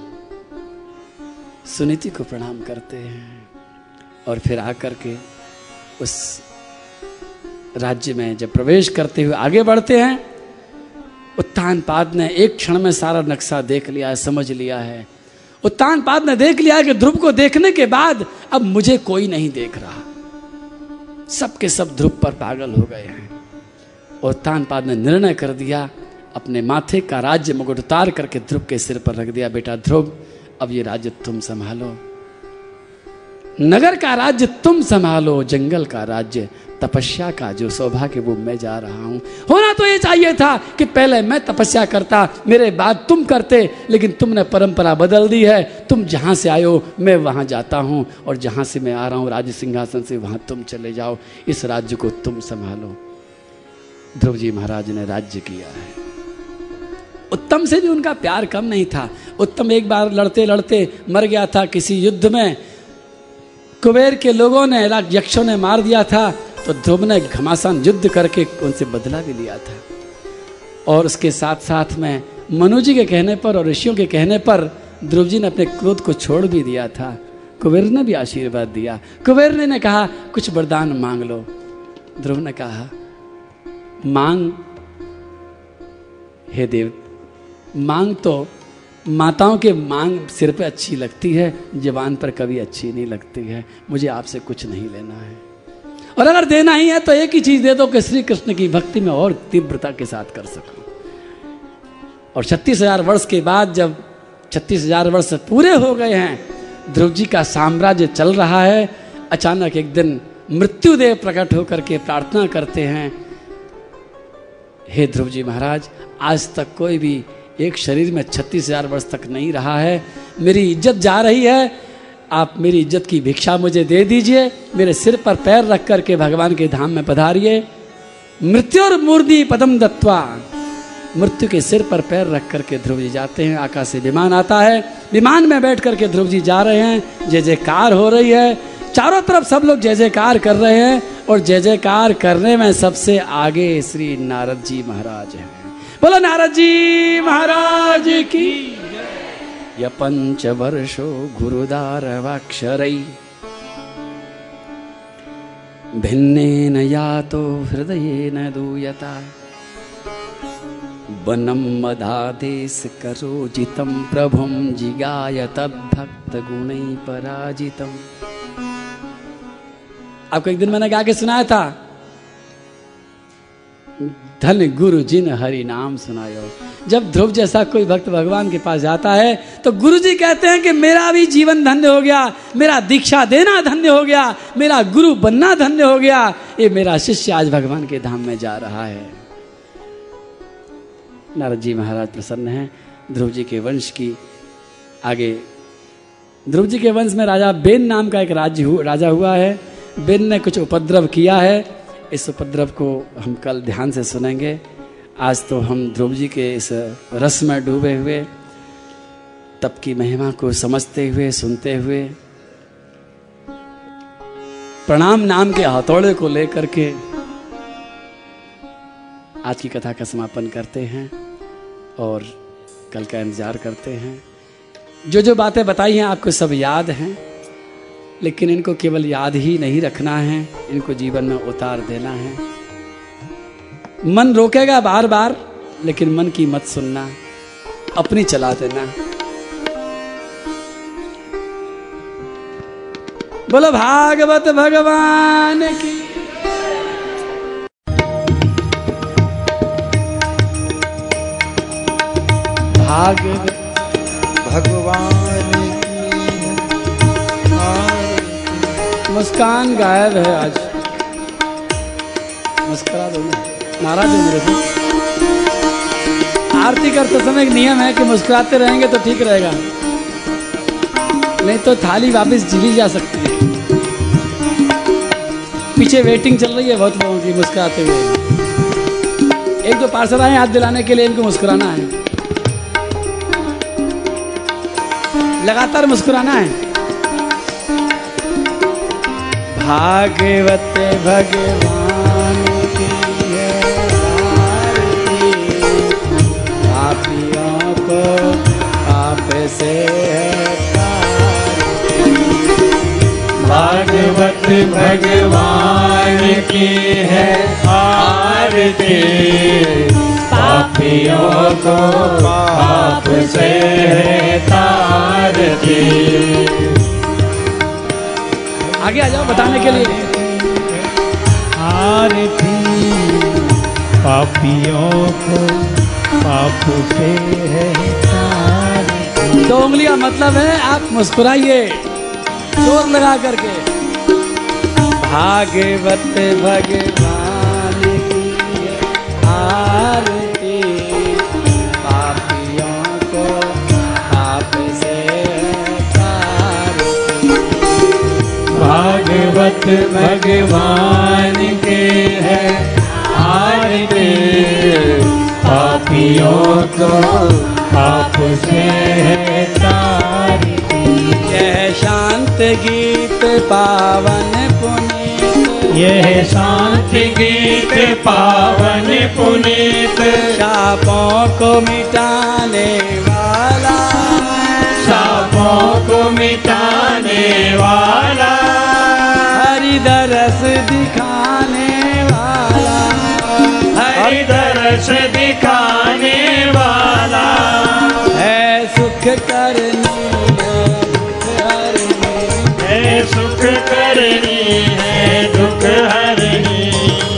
सुनीति को प्रणाम करते हैं और फिर आकर के उस राज्य में जब प्रवेश करते हुए आगे बढ़ते हैं उत्तान पाद ने एक क्षण में सारा नक्शा देख लिया है समझ लिया है। उत्तान पाद ने देख लिया कि ध्रुव को देखने के बाद अब मुझे कोई नहीं देख रहा। सबके सब ध्रुव पर पागल हो गए हैं। और पाद ने निर्णय कर दिया अपने माथे का राज्य मुकुट उतार करके ध्रुव के सिर पर रख दिया, बेटा ध्रुव, अब ये राज्य तुम संभालो। नगर का राज्य तुम संभालो, जंगल का राज्य, तपस्या का जो सौभाग्य वो मैं जा रहा हूँ। होना तो ये चाहिए था कि पहले मैं तपस्या करता, मेरे बाद तुम करते, लेकिन तुमने परंपरा बदल दी है। तुम जहाँ से आयो मैं वहाँ जाता हूँ, और जहाँ से मैं आ रहा हूँ, राज्य सिंहासन से वहाँ तुम चले जाओ। इस राज्य को तुम संभालो। ध्रुव जी महाराज ने राज्य किया है। उत्तम से भी उनका प्यार कम नहीं था। उत्तम एक बार लड़ते लड़ते मर गया था किसी युद्ध में। कुबेर के लोगों ने यक्षों ने मार दिया था तो ध्रुव ने घमासान युद्ध करके उनसे बदला भी लिया था। और उसके साथ साथ में मनु जी के कहने पर और ऋषियों के कहने पर ध्रुव जी ने अपने क्रोध को छोड़ भी दिया था। कुबेर ने भी आशीर्वाद दिया। कुबेर ने, ने कहा कुछ वरदान मांग लो। ध्रुव ने कहा मांग हे देव मांग तो माताओं के मांग सिर पे अच्छी लगती है जवान पर कभी अच्छी नहीं लगती है। मुझे आपसे कुछ नहीं लेना है। और अगर देना ही है तो एक ही चीज़ दे दो कि श्री कृष्ण की भक्ति में और तीव्रता के साथ कर सकूँ। और छत्तीस हज़ार वर्ष के बाद जब छत्तीस हज़ार वर्ष पूरे हो गए हैं, ध्रुव जी का साम्राज्य चल रहा है, अचानक एक दिन मृत्युदेव प्रकट होकर के प्रार्थना करते हैं, हे ध्रुव जी महाराज, आज तक कोई भी एक शरीर में छत्तीस हज़ार वर्ष तक नहीं रहा है। मेरी इज़्ज़त जा रही है। आप मेरी इज़्ज़त की भिक्षा मुझे दे दीजिए। मेरे सिर पर पैर रख करके भगवान के धाम में पधारिए। मृत्यु और मूर्ति पदम दत्वा मृत्यु के सिर पर पैर रख करके ध्रुव जी जाते हैं। आकाश से विमान आता है। विमान में बैठ करके ध्रुव जी जा रहे हैं। जय जयकार हो रही है। चारों तरफ़ सब लोग जय जयकार कर रहे हैं। और जय जयकार करने में सबसे आगे श्री नारद जी महाराज हैं। बोलो नारद जी, महाराज की। य पंच वर्षो गुरुदार वाक्षरई भिन्नेन यातो हृदयेन दूयता। वनम मदादेश करोजितं प्रभुं जिगाय तद्भक्तगुणै पराजितम्। आपको एक दिन मैंने गा के सुनाया था धन गुरु जिन हरि नाम सुनायो। जब ध्रुव जैसा कोई भक्त भगवान के पास जाता है तो गुरु जी कहते हैं कि मेरा भी जीवन धन्य हो गया, मेरा दीक्षा देना धन्य हो गया, मेरा गुरु बनना धन्य हो गया, ये मेरा शिष्य आज भगवान के धाम में जा रहा है। नारद जी महाराज प्रसन्न हैं। ध्रुव जी के वंश की आगे, ध्रुव जी के वंश में राजा बेन नाम का एक राज्य राजा हुआ है। बेन ने कुछ उपद्रव किया है। इस उपद्रव को हम कल ध्यान से सुनेंगे। आज तो हम ध्रुव जी के इस रस में डूबे हुए, तप की महिमा को समझते हुए, सुनते हुए, प्रणाम नाम के हथौड़े को लेकर के आज की कथा का समापन करते हैं और कल का इंतज़ार करते हैं। जो जो बातें बताई हैं, आपको सब याद हैं। लेकिन इनको केवल याद ही नहीं रखना है, इनको जीवन में उतार देना है। मन रोकेगा बार बार लेकिन मन की मत सुनना, अपनी चला देना। बोलो, भागवत भगवान की भागवत भगवान मुस्कान गायब है आज। मुस्कुरा दो नाराज़ है मेरे से। आरती करते समय एक नियम है कि मुस्कुराते रहेंगे तो ठीक रहेगा। नहीं तो थाली वापस झिली जा सकती है। पीछे वेटिंग चल रही है बहुत लोगों की मुस्कुराते हुए। एक दो पार्सल आए हाथ दिलाने के लिए, इनको मुस्कुराना है। लगातार मुस्कुराना है। भागवत भगवान की है पापियों को आप से भागवत भगवान की है आरती। पापियों को पाप से है तारती। आगे आ जाओ बताने के लिए। आरती पापियों को पाप से है। तो दो उंगलियाँ मतलब है आप मुस्कुराइए। ज़ोर लगा करके। भागवत भगवान भगवान के है। आरती पापियों को पाप से है यह शांत गीत पावन पुनीत। यह शांत गीत पावन पुनीत। शापों को मिटाने वाला शापों को मिटाने वाला हरि दरस दिखाने वाला हरि दर्श दिखाने वाला। है सुख करनी है दुख हरनी है। सुख करनी है दुख हरनी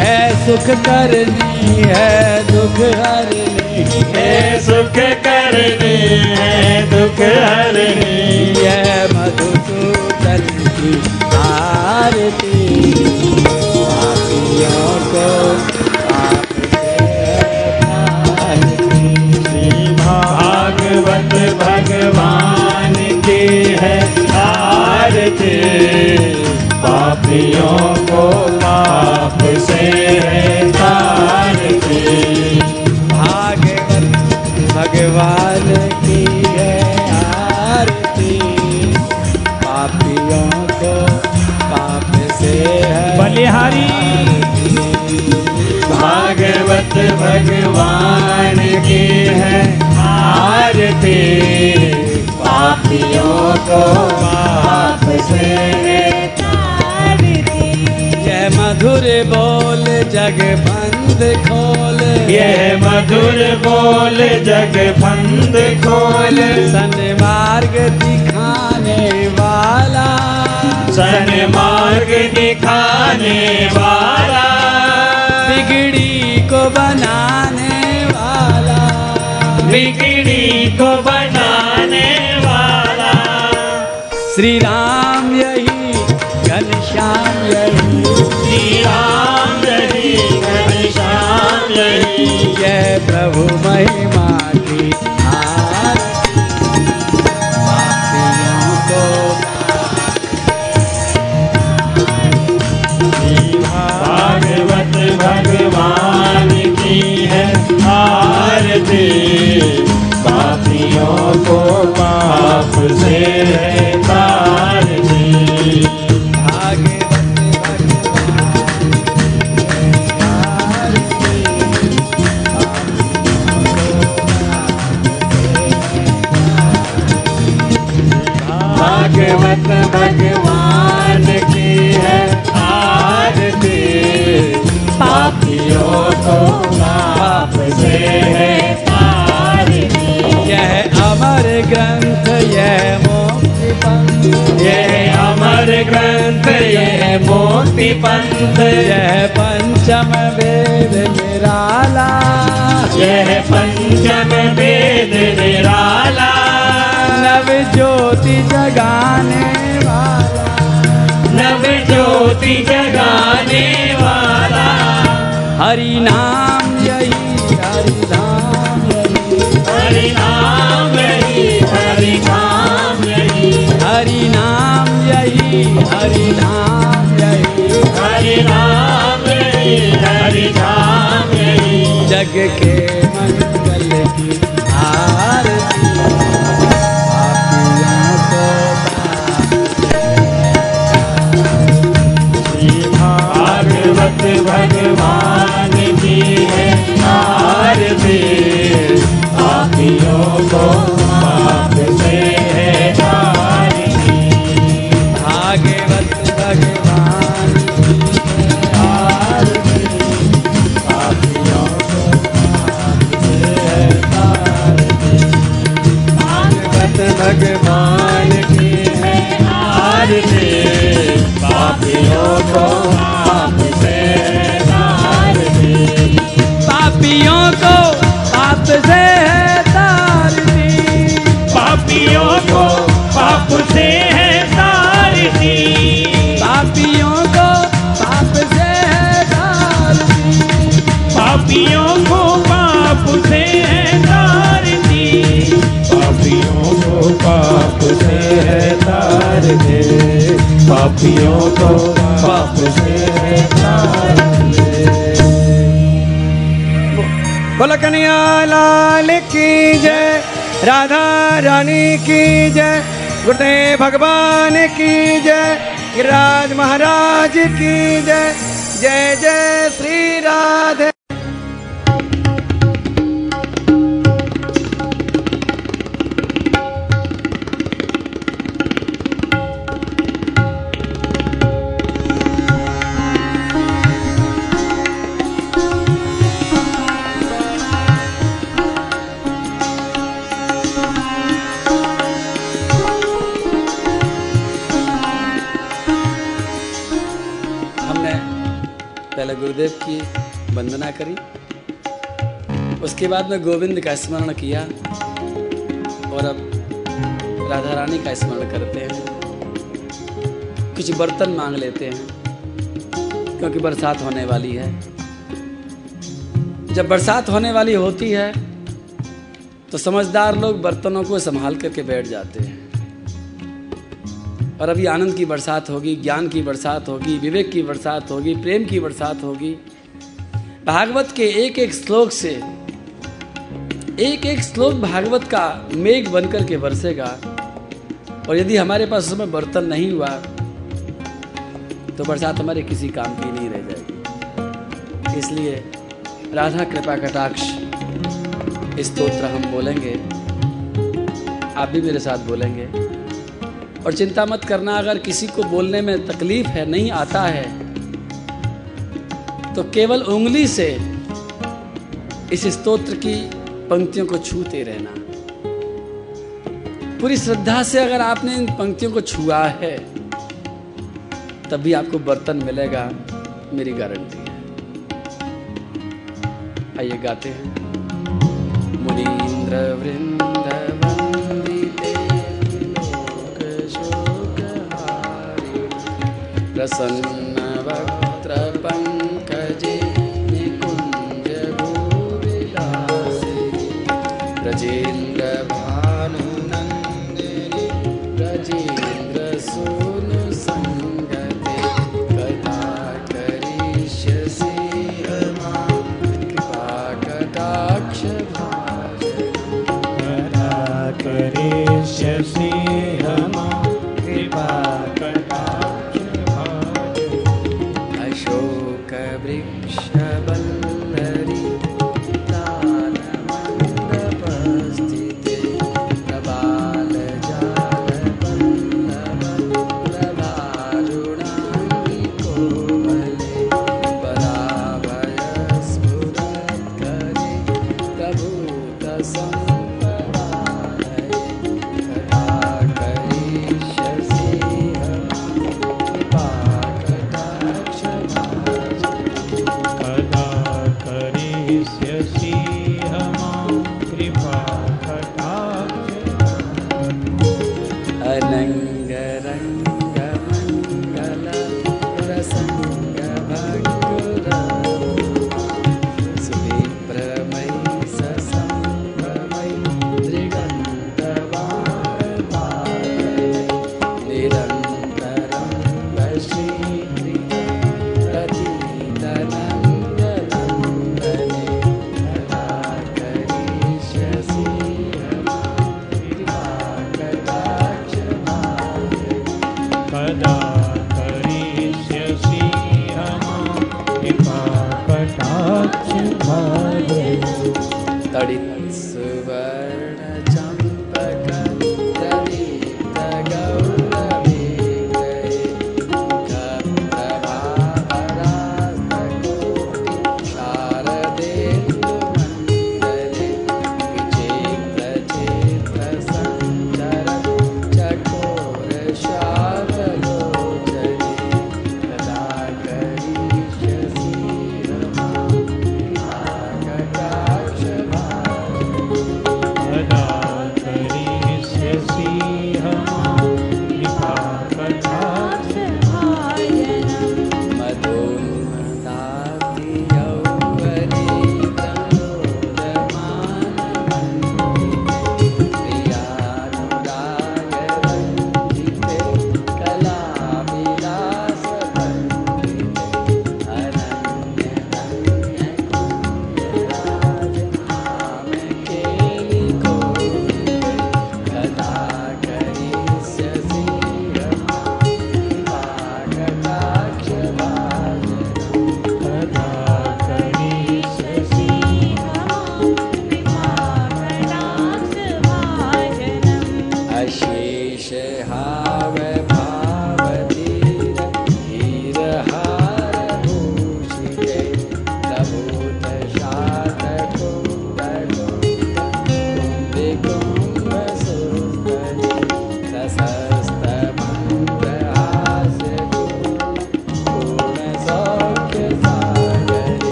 है सुख करनी है दुख हरनी है। सुख करनी है दुख हरनी यह मधुसूदन की आरती को। भागवत भगवान की है आरती पापियों को पाप से है बलिहारी भागवत भगवान की है आरती। पापियों को पाप से यह मधुर बोल जग बंद खोल। यह मधुर बोल जग बंद खोल। सन मार्ग दिखाने वाला। सन मार्ग दिखाने वाला। बिगड़ी को बनाने वाला। बिगड़ी को बनाने वाला। श्री राम यही घनश्याम यही। श्री राम रही घनश्याम यह। प्रभु महिमा की। को पाप से है ग्रंथ यह मोक्ति पंथ। यह अमर ग्रंथ यह मोती पंथ। यह पंचम वेद निराला। यह पंचम वेद निराला। नव ज्योति जगाने वाला। नव ज्योति जगाने वाला। हरि नाम यही हरि नाम यही। हरि नाम हरि नाम यही हरि नाम यही। हरि नाम हरि नाम जग के मंगल की आरती भागवत भगवान की है आरती पापियों को पापियों को पाप से है पापियों को पाप से है तारती पापियों को पाप से है तारती पापियों को पाप से है तारती पापियों को पाप से है तारती पापियों को पाप से है तारती पापियों को कन्हैया लाल की जय, राधा रानी की जय, गुरुदेव भगवान की जय, गिरिराज महाराज की जय जय जय श्री राधे। गुरुदेव की वंदना करी। उसके बाद में गोविंद का स्मरण किया और अब राधा रानी का स्मरण करते हैं। कुछ बर्तन मांग लेते हैं, क्योंकि बरसात होने वाली है। जब बरसात होने वाली होती है तो समझदार लोग बर्तनों को संभाल करके बैठ जाते हैं। और अभी आनंद की बरसात होगी, ज्ञान की बरसात होगी, विवेक की बरसात होगी, प्रेम की बरसात होगी। भागवत के एक एक श्लोक से एक एक श्लोक भागवत का मेघ बनकर के बरसेगा। और यदि हमारे पास उसमें बर्तन नहीं हुआ तो बरसात हमारे किसी काम की नहीं रह जाएगी। इसलिए राधा कृपा कटाक्ष स्तोत्र हम बोलेंगे। आप भी मेरे साथ बोलेंगे। और चिंता मत करना, अगर किसी को बोलने में तकलीफ़ है, नहीं आता है तो केवल उंगली से इस स्तोत्र की पंक्तियों को छूते रहना। पूरी श्रद्धा से अगर आपने इन पंक्तियों को छुआ है तभी आपको बर्तन मिलेगा, मेरी गारंटी है। आइए गाते हैं। मुनीन्द्र वृंद प्रसन्न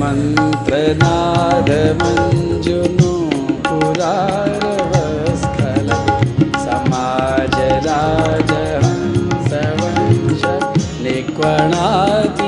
मन्त्रनादमञ्जुनो पुरारवस्खल समाज राजहंसवंश निक्वणाति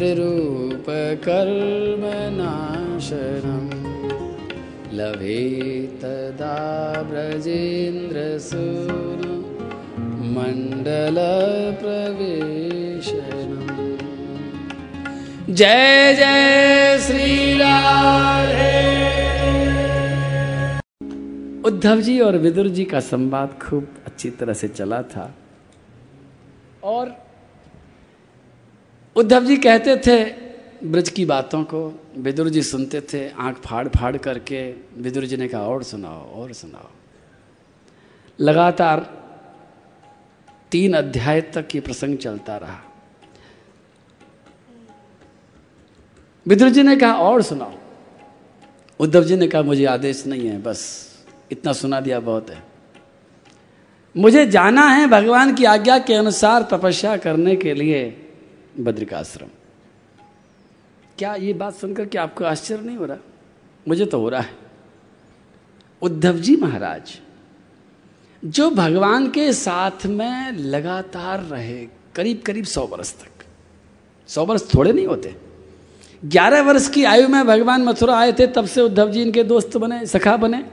त्रिरूपकर्मनाशनम् लभे तदा ब्रजेन्द्रसून मण्डलप्रवेशनम् जय जय श्री राधे उद्धव जी और विदुर जी का संवाद खूब अच्छी तरह से चला था। और उद्धव जी कहते थे, ब्रज की बातों को, विदुर जी सुनते थे, आँख फाड़ फाड़ करके, विदुर जी ने कहा, और सुनाओ और सुनाओ। लगातार तीन अध्याय तक ये प्रसंग चलता रहा। विदुर जी ने कहा, और सुनाओ। उद्धव जी ने कहा, मुझे आदेश नहीं है, बस इतना सुना दिया बहुत है। मुझे जाना है भगवान की आज्ञा के अनुसार तपस्या करने के लिए। बद्रिकाश्रम। क्या ये बात सुनकर के आपको आश्चर्य नहीं हो रहा? मुझे तो हो रहा है। उद्धव जी महाराज, जो भगवान के साथ में लगातार रहे करीब करीब सौ वर्ष तक, सौ वर्ष थोड़े नहीं होते। ग्यारह वर्ष की आयु में भगवान मथुरा आए थे, तब से उद्धव जी इनके दोस्त बने, सखा बने।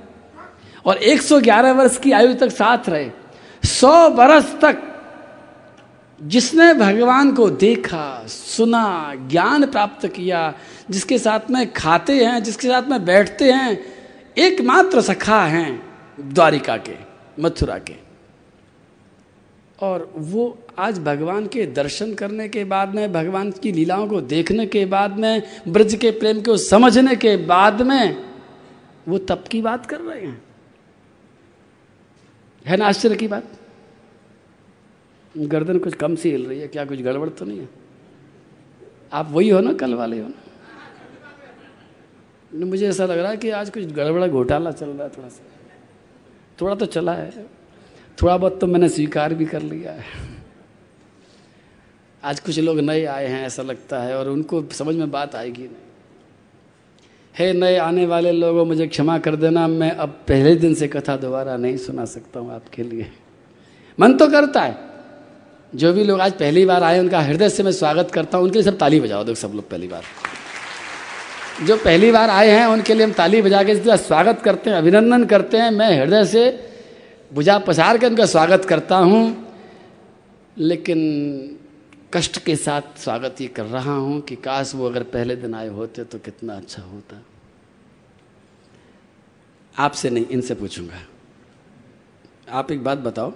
और 111 वर्ष की आयु तक साथ रहे। सौ वर्ष तक जिसने भगवान को देखा, सुना, ज्ञान प्राप्त किया, जिसके साथ में खाते हैं, जिसके साथ में बैठते हैं, एकमात्र सखा हैं द्वारिका के, मथुरा के। और वो आज भगवान के दर्शन करने के बाद में, भगवान की लीलाओं को देखने के बाद में, ब्रज के प्रेम को समझने के बाद में, वो तप की बात कर रहे हैं। है ना आश्चर्य की बात? गर्दन कुछ कम सी हिल रही है, क्या कुछ गड़बड़ तो नहीं है? आप वही हो ना, कल वाले हो ना, मुझे ऐसा लग रहा है कि आज कुछ गड़बड़ा घोटाला चल रहा है थोड़ा सा। थोड़ा तो चला है। थोड़ा बहुत तो मैंने स्वीकार भी कर लिया है। आज कुछ लोग नए आए हैं, ऐसा लगता है, और उनको समझ में बात आएगी नहीं। हे नए आने वाले लोगों, मुझे क्षमा कर देना, मैं अब पहले दिन से कथा दोबारा नहीं सुना सकता हूँ आपके लिए। मन तो करता है। जो भी लोग आज पहली बार आए, उनका हृदय से मैं स्वागत करता हूँ। उनके लिए सब ताली बजाओ दो सब लोग पहली बार। जो पहली बार आए हैं, उनके लिए हम ताली बजा के इसका स्वागत करते हैं, अभिनंदन करते हैं। मैं हृदय से बुझा पसार के उनका स्वागत करता हूँ, लेकिन कष्ट के साथ स्वागत ये कर रहा हूँ कि काश वो अगर पहले दिन आए होते तो कितना अच्छा होता। आपसे नहीं, इनसे पूछूँगा। आप एक बात बताओ,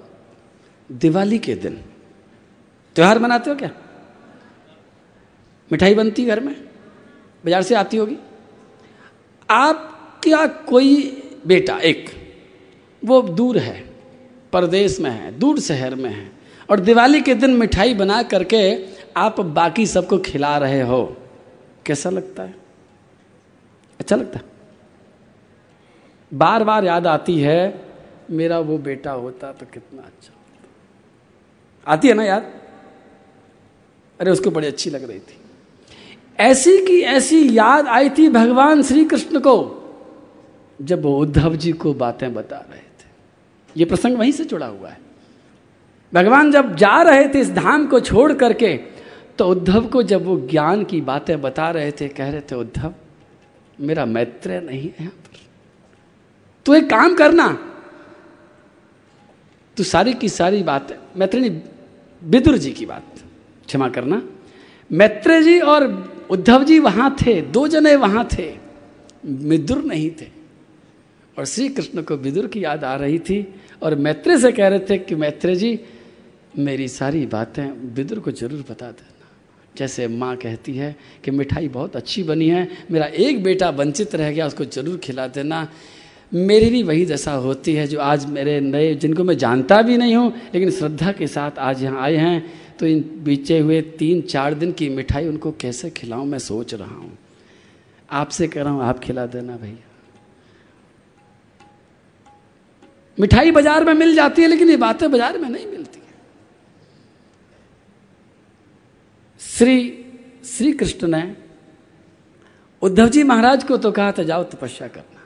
दिवाली के दिन त्योहार मनाते हो क्या? मिठाई बनती घर में? बाज़ार से आती होगी। आप क्या कोई बेटा, एक, वो दूर है परदेश में है, दूर शहर में है, और दिवाली के दिन मिठाई बना करके आप बाकी सबको खिला रहे हो, कैसा लगता है? अच्छा लगता है। बार बार याद आती है, मेरा वो बेटा होता तो कितना अच्छा आती है ना याद? अरे उसको बड़ी अच्छी लग रही थी। ऐसी की ऐसी याद आई थी भगवान श्री कृष्ण को, जब उद्धव जी को बातें बता रहे थे। ये प्रसंग वहीं से जुड़ा हुआ है। भगवान जब जा रहे थे इस धाम को छोड़ करके तो उद्धव को जब वो ज्ञान की बातें बता रहे थे, कह रहे थे, उद्धव, मेरा मैत्र नहीं है यहाँ पर। तू एक काम करना। तू सारी की सारी बातें मैत्रेय विदुर जी की बात। क्षमा करना। मैत्रेय जी और उद्धव जी वहाँ थे, दो जने वहाँ थे विदुर नहीं थे। और श्री कृष्ण को विदुर की याद आ रही थी और मैत्रेय से कह रहे थे कि मैत्रेय जी मेरी सारी बातें विदुर को ज़रूर बता देना। जैसे माँ कहती है कि मिठाई बहुत अच्छी बनी है, मेरा एक बेटा वंचित रह गया, उसको ज़रूर खिला देना। मेरी भी वही दशा होती है जो आज मेरे नए, जिनको मैं जानता भी नहीं हूँ, लेकिन श्रद्धा के साथ आज यहाँ आए हैं। तो इन बीचे हुए तीन चार दिन की मिठाई उनको कैसे खिलाऊं? मैं सोच रहा हूँ। आपसे कह रहा हूँ, आप खिला देना भैया। मिठाई बाज़ार में मिल जाती है, लेकिन ये बातें बाज़ार में नहीं मिलती श्री श्री कृष्ण ने उद्धव जी महाराज को तो कहा था, जाओ तपस्या करना।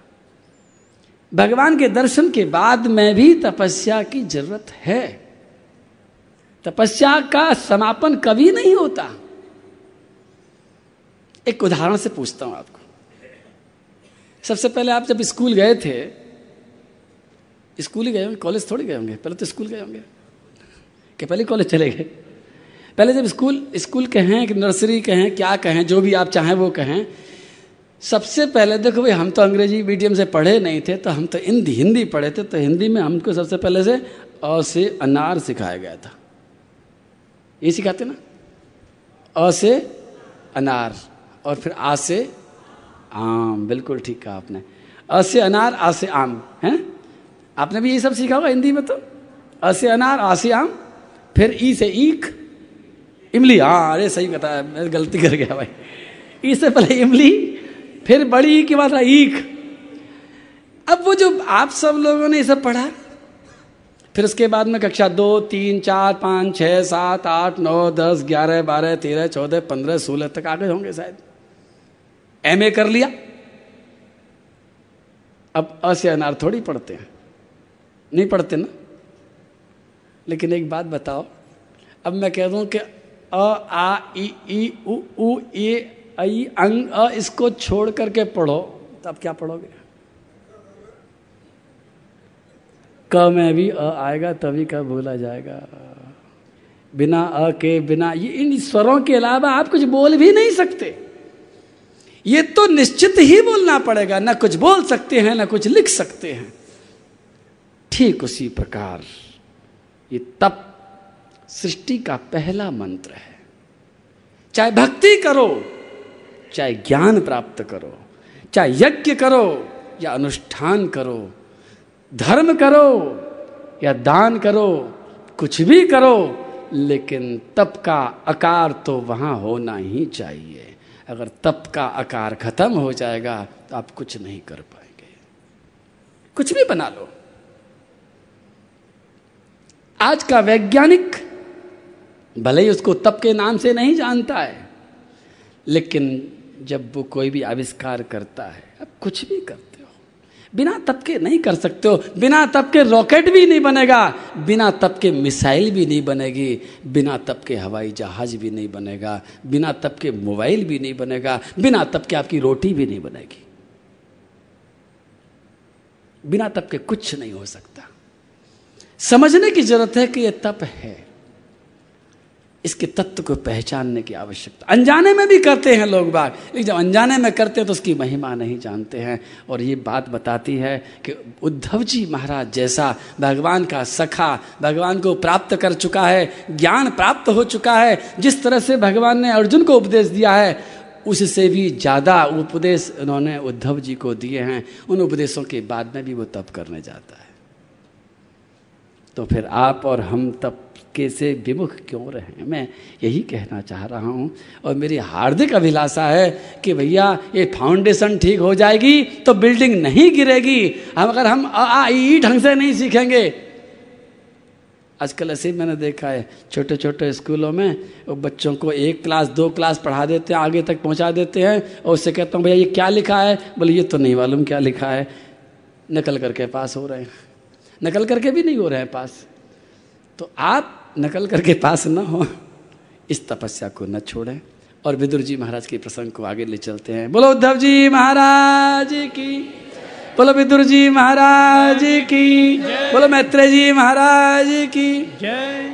भगवान के दर्शन के बाद में भी तपस्या की ज़रूरत है। तपस्या का समापन कभी नहीं होता। एक उदाहरण से पूछता हूँ आपको। सबसे पहले आप जब स्कूल गए थे, स्कूल ही गए होंगे, कॉलेज थोड़ी गए होंगे, पहले तो स्कूल गए होंगे, कि पहले कॉलेज चले गए। पहले जब स्कूल स्कूल कहें कि नर्सरी कहें, क्या कहें, जो भी आप चाहें वो कहें, सबसे पहले देखो भाई, हम तो अंग्रेज़ी मीडियम से पढ़े नहीं थे तो हम तो हिंदी हिंदी पढ़े थे तो हिंदी में हमको सबसे पहले से अ से अनार सिखाया गया था। ये सिखाते ना? अ से अनार और फिर आ से आम। बिल्कुल ठीक कहा आपने। अ से अनार, आ से आम, है? आपने भी ये सब सीखा होगा हिंदी में तो? अ से अनार, आ से आम, फिर ई से ईख, इमली। हाँ अरे सही बताया, मैं गलती कर गया भाई। ई से पहले इमली, फिर बड़ी की बात ईख। अब वो जो आप सब लोगों ने ये सब पढ़ा फिर उसके बाद में कक्षा दो, तीन, चार, पाँच छः सात, आठ, नौ, दस, ग्यारह, बारह, तेरह, चौदह, पंद्रह, सोलह तक आगे होंगे शायद। एम ए कर लिया। अब अ से अनार थोड़ी पढ़ते हैं। नहीं पढ़ते ना? लेकिन एक बात बताओ। अब मैं कह दूँ कि अ, आ ई ई उ उ, ए आई अंग, अ, इसको छोड़ करके पढ़ो तो अब क्या पढ़ोगे? क में भी अ आएगा, तभी क भूला जाएगा। बिना अ के, बिना, ये इन स्वरों के अलावा आप कुछ बोल भी नहीं सकते। ये तो निश्चित ही बोलना पड़ेगा, ना कुछ बोल सकते हैं, ना कुछ लिख सकते हैं। ठीक उसी प्रकार, ये तप सृष्टि का पहला मंत्र है। चाहे भक्ति करो, चाहे ज्ञान प्राप्त करो, चाहे यज्ञ करो या अनुष्ठान करो धर्म करो या दान करो, कुछ भी करो, लेकिन तप का आकार तो वहाँ होना ही चाहिए। अगर तप का आकार खत्म हो जाएगा तो आप कुछ नहीं कर पाएँगे। कुछ भी बना लो। आज का वैज्ञानिक भले ही उसको तप के नाम से नहीं जानता है, लेकिन जब वो कोई भी आविष्कार करता है अब कुछ भी करता बिना तप के नहीं कर सकते हो। बिना तप के रॉकेट भी नहीं बनेगा। बिना तप के मिसाइल भी नहीं बनेगी। बिना तप के हवाई जहाज़ भी नहीं बनेगा। बिना तप के मोबाइल भी नहीं बनेगा। बिना तप के आपकी रोटी भी नहीं बनेगी। बिना तप के कुछ नहीं हो सकता। समझने की ज़रूरत है कि यह तप है। इसके तत्व को पहचानने की आवश्यकता। अनजाने में भी करते हैं लोग बाग लेकिन जब अनजाने में करते हैं तो उसकी महिमा नहीं जानते हैं। और ये बात बताती है कि उद्धव जी महाराज जैसा भगवान का सखा भगवान को प्राप्त कर चुका है, ज्ञान प्राप्त हो चुका है, जिस तरह से भगवान ने अर्जुन को उपदेश दिया है, उससे भी ज़्यादा उपदेश उन्होंने उद्धव जी को दिए हैं। उन उपदेशों के बाद में भी वो तप करने जाता है। तो फिर आप और हम तप के से विमुख क्यों रहे मैं यही कहना चाह रहा हूँ। और मेरी हार्दिक अभिलाषा है कि भैया ये फाउंडेशन ठीक हो जाएगी तो बिल्डिंग नहीं गिरेगी। हम अगर हम आ, ई ढंग से नहीं सीखेंगे। आजकल ऐसे मैंने देखा है छोटे छोटे स्कूलों में बच्चों को एक क्लास दो क्लास पढ़ा देते हैं आगे तक पहुँचा देते हैं और उससे कहता हूँ भैया ये क्या लिखा है? बोले ये तो नहीं मालूम क्या लिखा है। नकल करके पास हो रहे हैं। नकल करके भी नहीं हो रहे हैं पास। तो आप नकल करके पास न हो। इस तपस्या को न छोड़ें और विदुर जी महाराज के प्रसंग को आगे ले चलते हैं। बोलो उद्धव जी महाराज की, बोलो विदुर जी महाराज की, बोलो मैत्रेय जी महाराज की। जय।